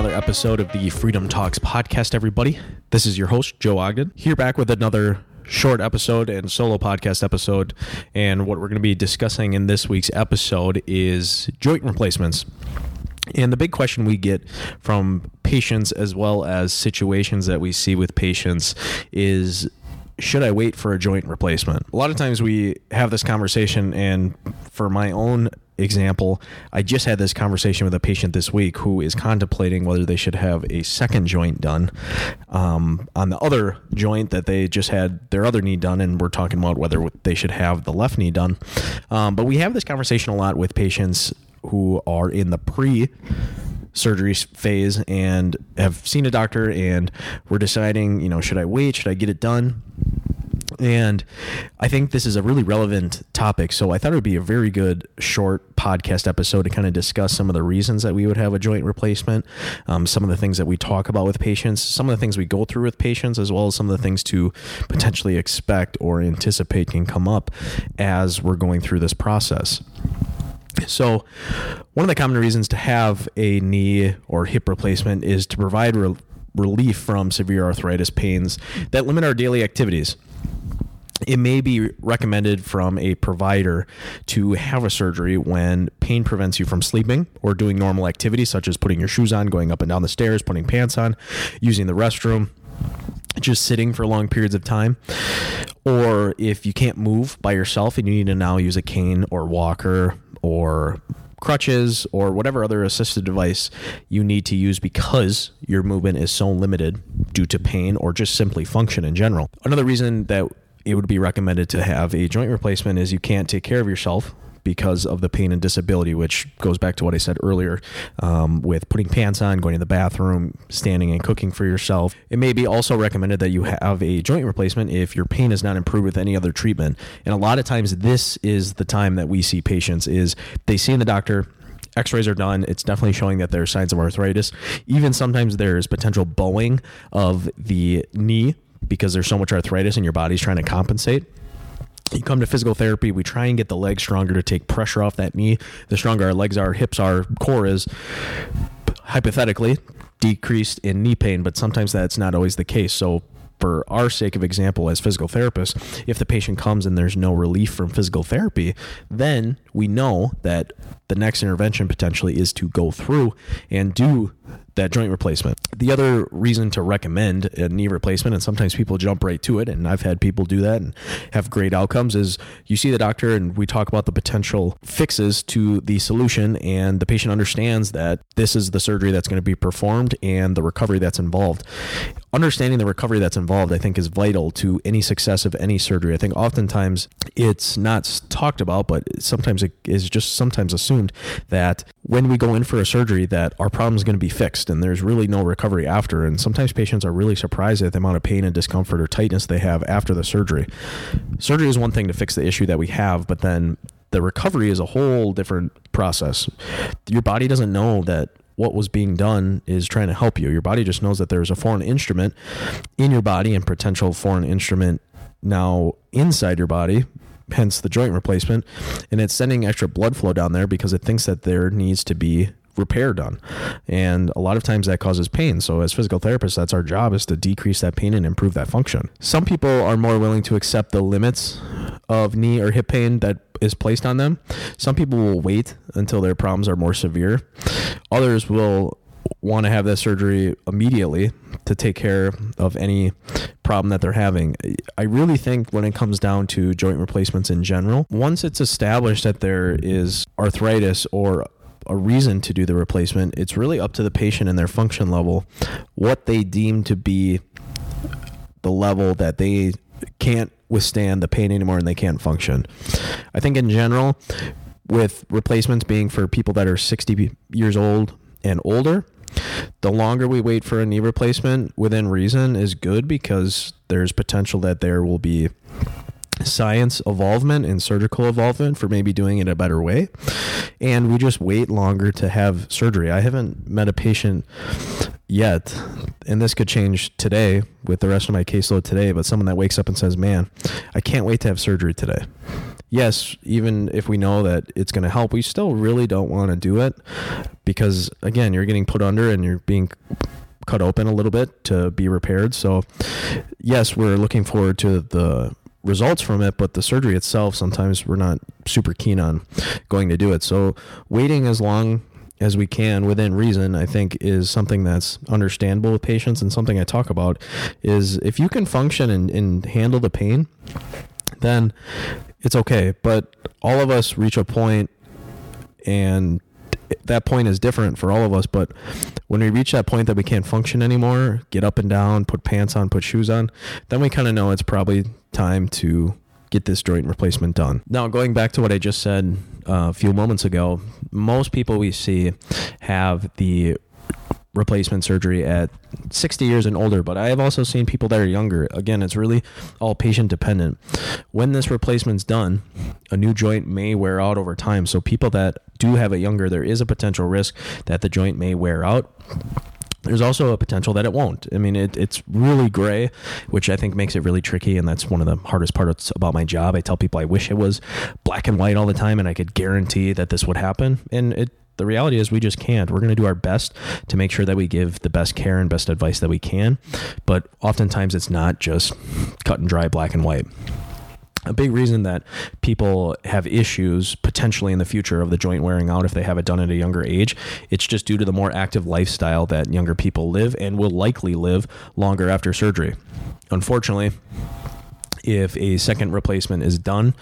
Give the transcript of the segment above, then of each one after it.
another episode of the Freedom Talks podcast, everybody. This is your host, Joe Ogden, here back with another short episode and solo podcast episode. And what we're going to be discussing in this week's episode is joint replacements. And the big question we get from patients as well as situations that we see with patients is should I wait for a joint replacement? A lot of times we have this conversation, and for my own example, I just had this conversation with a patient this week who is contemplating whether they should have a second joint done um, on the other joint that they just had their other knee done, and we're talking about whether they should have the left knee done. Um, but we have this conversation a lot with patients who are in the pre surgery phase and have seen a doctor and we're deciding, you know, should I wait? Should I get it done? And I think this is a really relevant topic. So I thought it would be a very good short podcast episode to kind of discuss some of the reasons that we would have a joint replacement, um, some of the things that we talk about with patients, some of the things we go through with patients, as well as some of the things to potentially expect or anticipate can come up as we're going through this process. So, one of the common reasons to have a knee or hip replacement is to provide re- relief from severe arthritis pains that limit our daily activities. It may be recommended from a provider to have a surgery when pain prevents you from sleeping or doing normal activities such as putting your shoes on, going up and down the stairs, putting pants on, using the restroom, just sitting for long periods of time. Or if you can't move by yourself and you need to now use a cane or walker or crutches or whatever other assisted device you need to use because your movement is so limited due to pain or just simply function in general. Another reason that it would be recommended to have a joint replacement is you can't take care of yourself because of the pain and disability, which goes back to what I said earlier um, with putting pants on, going to the bathroom, standing and cooking for yourself. It may be also recommended that you have a joint replacement if your pain is not improved with any other treatment. And a lot of times, this is the time that we see patients is they see in the doctor x-rays are done it's definitely showing that there are signs of arthritis even sometimes there's potential bowing of the knee because there's so much arthritis and your body's trying to compensate. You come to physical therapy we try and get the leg stronger to take pressure off that knee. The stronger our legs are hips are core is hypothetically decreased in knee pain but sometimes that's not always the case. So for our sake of example as physical therapists if the patient comes and there's no relief from physical therapy then we know that the next intervention potentially is to go through and do that joint replacement. The other reason to recommend a knee replacement, and sometimes people jump right to it, and I've had people do that and have great outcomes, is you see the doctor and we talk about the potential fixes to the solution, and the patient understands that this is the surgery that's going to be performed and the recovery that's involved. Understanding the recovery that's involved, I think, is vital to any success of any surgery. I think oftentimes it's not talked about, but sometimes it is just sometimes assumed that when we go in for a surgery, that our problem is going to be fixed and there's really no recovery after. And sometimes patients are really surprised at the amount of pain and discomfort or tightness they have after the surgery. Surgery is one thing to fix the issue that we have, but then the recovery is a whole different process. Your body doesn't know that what was being done is trying to help you. Your body just knows that there's a foreign instrument in your body and potential foreign instrument now inside your body hence the joint replacement and it's sending extra blood flow down there because it thinks that there needs to be repair done. And a lot of times that causes pain. So as physical therapists that's our job is to decrease that pain and improve that function. Some people are more willing to accept the limits of knee or hip pain that is placed on them. Some people will wait until their problems are more severe. Others will want to have that surgery immediately to take care of any problem that they're having. I really think when it comes down to joint replacements in general, once it's established that there is arthritis or a reason to do the replacement, it's really up to the patient and their function level what they deem to be the level that they can't withstand the pain anymore and they can't function. I think in general, with replacements being for people that are 60 years old and older, the longer we wait for a knee replacement within reason is good because there's potential that there will be science evolvement and surgical evolvement for maybe doing it a better way. And we just wait longer to have surgery. I haven't met a patient yet, and this could change today with the rest of my caseload today, but someone that wakes up and says, Man, I can't wait to have surgery today. Yes, even if we know that it's going to help, we still really don't want to do it because again, you're getting put under and you're being cut open a little bit to be repaired. So, yes, we're looking forward to the results from it, but the surgery itself, sometimes we're not super keen on going to do it. So, waiting as long as we can within reason, I think is something that's understandable with patients and something I talk about is if you can function and, and handle the pain, then it's okay. But all of us reach a point and that point is different for all of us. But when we reach that point that we can't function anymore, get up and down, put pants on, put shoes on, then we kind of know it's probably time to get this joint replacement done. Now, going back to what I just said uh, a few moments ago, most people we see have the replacement surgery at 60 years and older, but I have also seen people that are younger. Again, it's really all patient dependent. When this replacement's done, a new joint may wear out over time. So, people that do have it younger, there is a potential risk that the joint may wear out there's also a potential that it won't. I mean, it, it's really gray, which I think makes it really tricky. And that's one of the hardest parts about my job. I tell people I wish it was black and white all the time and I could guarantee that this would happen. And it the reality is we just can't. We're going to do our best to make sure that we give the best care and best advice that we can. But oftentimes it's not just cut and dry black and white a big reason that people have issues potentially in the future of the joint wearing out if they have it done at a younger age it's just due to the more active lifestyle that younger people live and will likely live longer after surgery unfortunately if a second replacement is done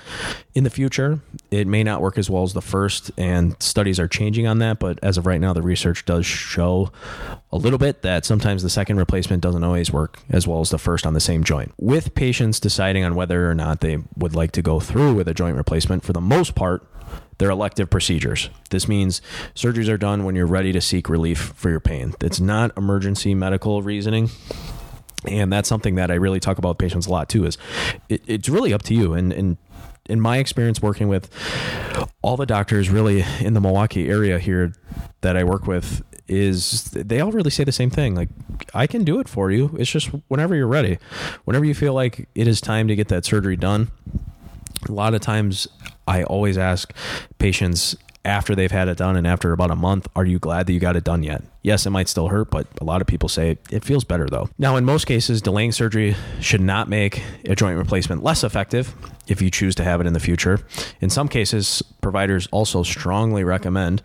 in the future, it may not work as well as the first, and studies are changing on that. But as of right now, the research does show a little bit that sometimes the second replacement doesn't always work as well as the first on the same joint. With patients deciding on whether or not they would like to go through with a joint replacement, for the most part, they're elective procedures. This means surgeries are done when you're ready to seek relief for your pain. It's not emergency medical reasoning and that's something that I really talk about with patients a lot too. Is it, it's really up to you, and and in my experience working with all the doctors really in the Milwaukee area here that I work with is they all really say the same thing like I can do it for you. It's just whenever you're ready. Whenever you feel like it is time to get that surgery done. A lot of times I always ask patients after they've had it done and after about a month, are you glad that you got it done yet? Yes, it might still hurt, but a lot of people say it feels better though. Now, in most cases, delaying surgery should not make a joint replacement less effective if you choose to have it in the future. In some cases, providers also strongly recommend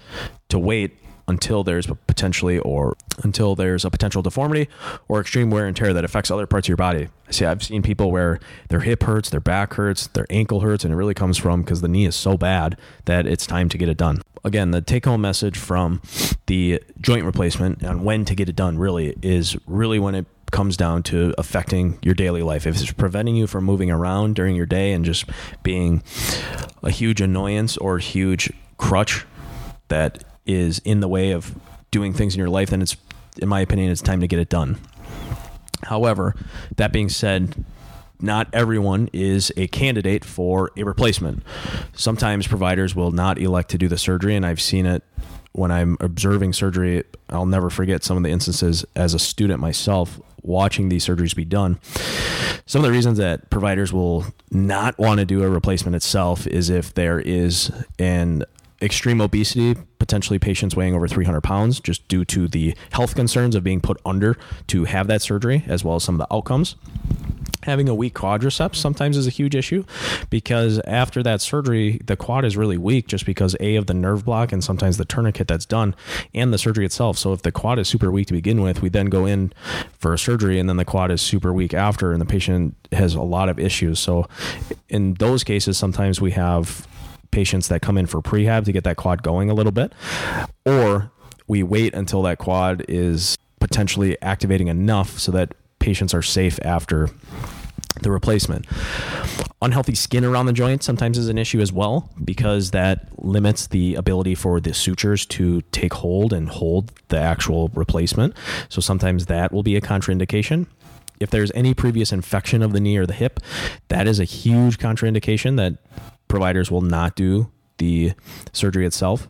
to wait until there's potentially or until there's a potential deformity or extreme wear and tear that affects other parts of your body. See, I've seen people where their hip hurts, their back hurts, their ankle hurts, and it really comes from because the knee is so bad that it's time to get it done. Again, the take home message from the joint replacement and when to get it done really is really when it comes down to affecting your daily life. If it's preventing you from moving around during your day and just being a huge annoyance or huge crutch that is in the way of doing things in your life, then it's, in my opinion, it's time to get it done. However, that being said, not everyone is a candidate for a replacement. Sometimes providers will not elect to do the surgery, and I've seen it when I'm observing surgery. I'll never forget some of the instances as a student myself watching these surgeries be done. Some of the reasons that providers will not want to do a replacement itself is if there is an extreme obesity, potentially patients weighing over 300 pounds, just due to the health concerns of being put under to have that surgery, as well as some of the outcomes. Having a weak quadriceps sometimes is a huge issue because after that surgery, the quad is really weak just because A, of the nerve block and sometimes the tourniquet that's done and the surgery itself. So, if the quad is super weak to begin with, we then go in for a surgery and then the quad is super weak after, and the patient has a lot of issues. So, in those cases, sometimes we have patients that come in for prehab to get that quad going a little bit, or we wait until that quad is potentially activating enough so that patients are safe after the replacement. Unhealthy skin around the joint sometimes is an issue as well because that limits the ability for the sutures to take hold and hold the actual replacement. So sometimes that will be a contraindication. If there's any previous infection of the knee or the hip, that is a huge contraindication that providers will not do the surgery itself.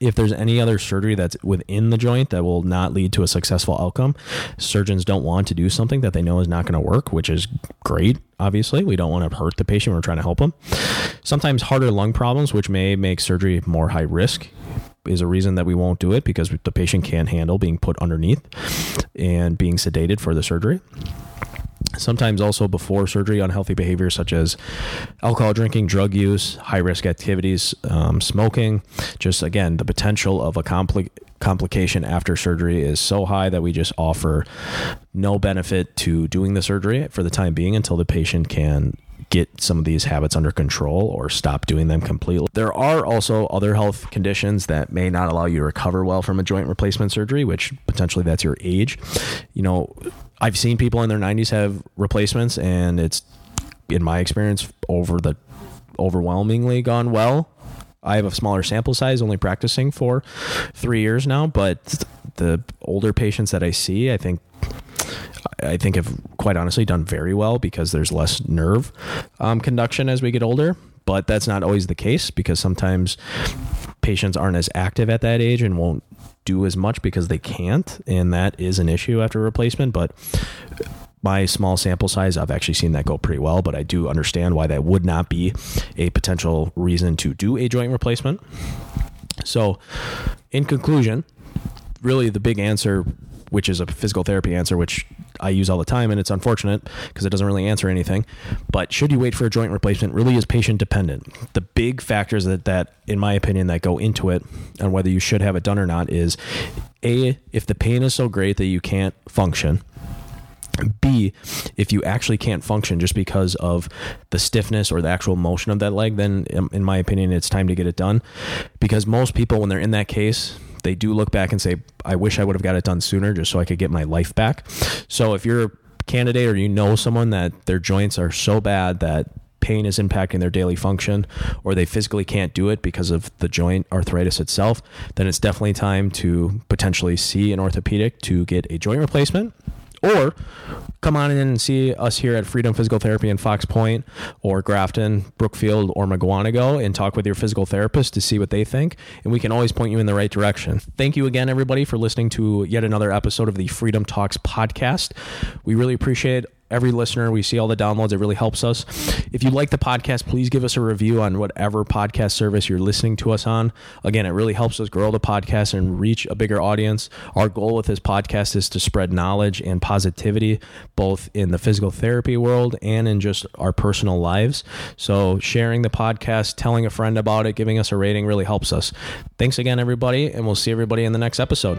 If there's any other surgery that's within the joint that will not lead to a successful outcome, surgeons don't want to do something that they know is not going to work, which is great. Obviously, we don't want to hurt the patient. We're trying to help them. Sometimes harder lung problems, which may make surgery more high risk, is a reason that we won't do it because the patient can't handle being put underneath and being sedated for the surgery sometimes also before surgery unhealthy behaviors such as alcohol drinking drug use high risk activities um, smoking. Just again the potential of a compli- complication after surgery is so high that we just offer no benefit to doing the surgery for the time being until the patient can get some of these habits under control or stop doing them completely. There are also other health conditions that may not allow you to recover well from a joint replacement surgery, which potentially that's your age. You know, I've seen people in their 90s have replacements, and it's, in my experience, over the overwhelmingly gone well. I have a smaller sample size, only practicing for three years now, but the older patients that I see, I think I think have quite honestly done very well because there's less nerve um, conduction as we get older. But that's not always the case because sometimes patients aren't as active at that age and won't do as much because they can't, and that is an issue after replacement. But my small sample size, I've actually seen that go pretty well, but I do understand why that would not be a potential reason to do a joint replacement. So, in conclusion, really the big answer, which is a physical therapy answer, which I use all the time, and it's unfortunate because it doesn't really answer anything. But should you wait for a joint replacement really is patient dependent. The big factors that, that in my opinion, that go into it and whether you should have it done or not is A, if the pain is so great that you can't function. B, if you actually can't function just because of the stiffness or the actual motion of that leg, then um, in my opinion, it's time to get it done. Because most people, when they're in that case, they do look back and say, I wish I would have got it done sooner just so I could get my life back. So if you're a candidate or you know someone that their joints are so bad that pain is impacting their daily function or they physically can't do it because of the joint arthritis itself, then it's definitely time to potentially see an orthopedic to get a joint replacement or come on in and see us here at Freedom Physical Therapy in Fox Point or Grafton, Brookfield, or Mukwonago and talk with your physical therapist to see what they think. And we can always point you in the right direction. Thank you again, everybody, for listening to yet another episode of the Freedom Talks podcast. We really appreciate every listener. We see all the downloads. It really helps us. If you like the podcast, please give us a review on whatever podcast service you're listening to us on. Again, it really helps us grow the podcast and reach a bigger audience. Our goal with this podcast is to spread knowledge and positivity, both in the physical therapy world and in just our personal lives. So, sharing the podcast, telling a friend about it, giving us a rating really helps us. Thanks again, everybody, and we'll see everybody in the next episode.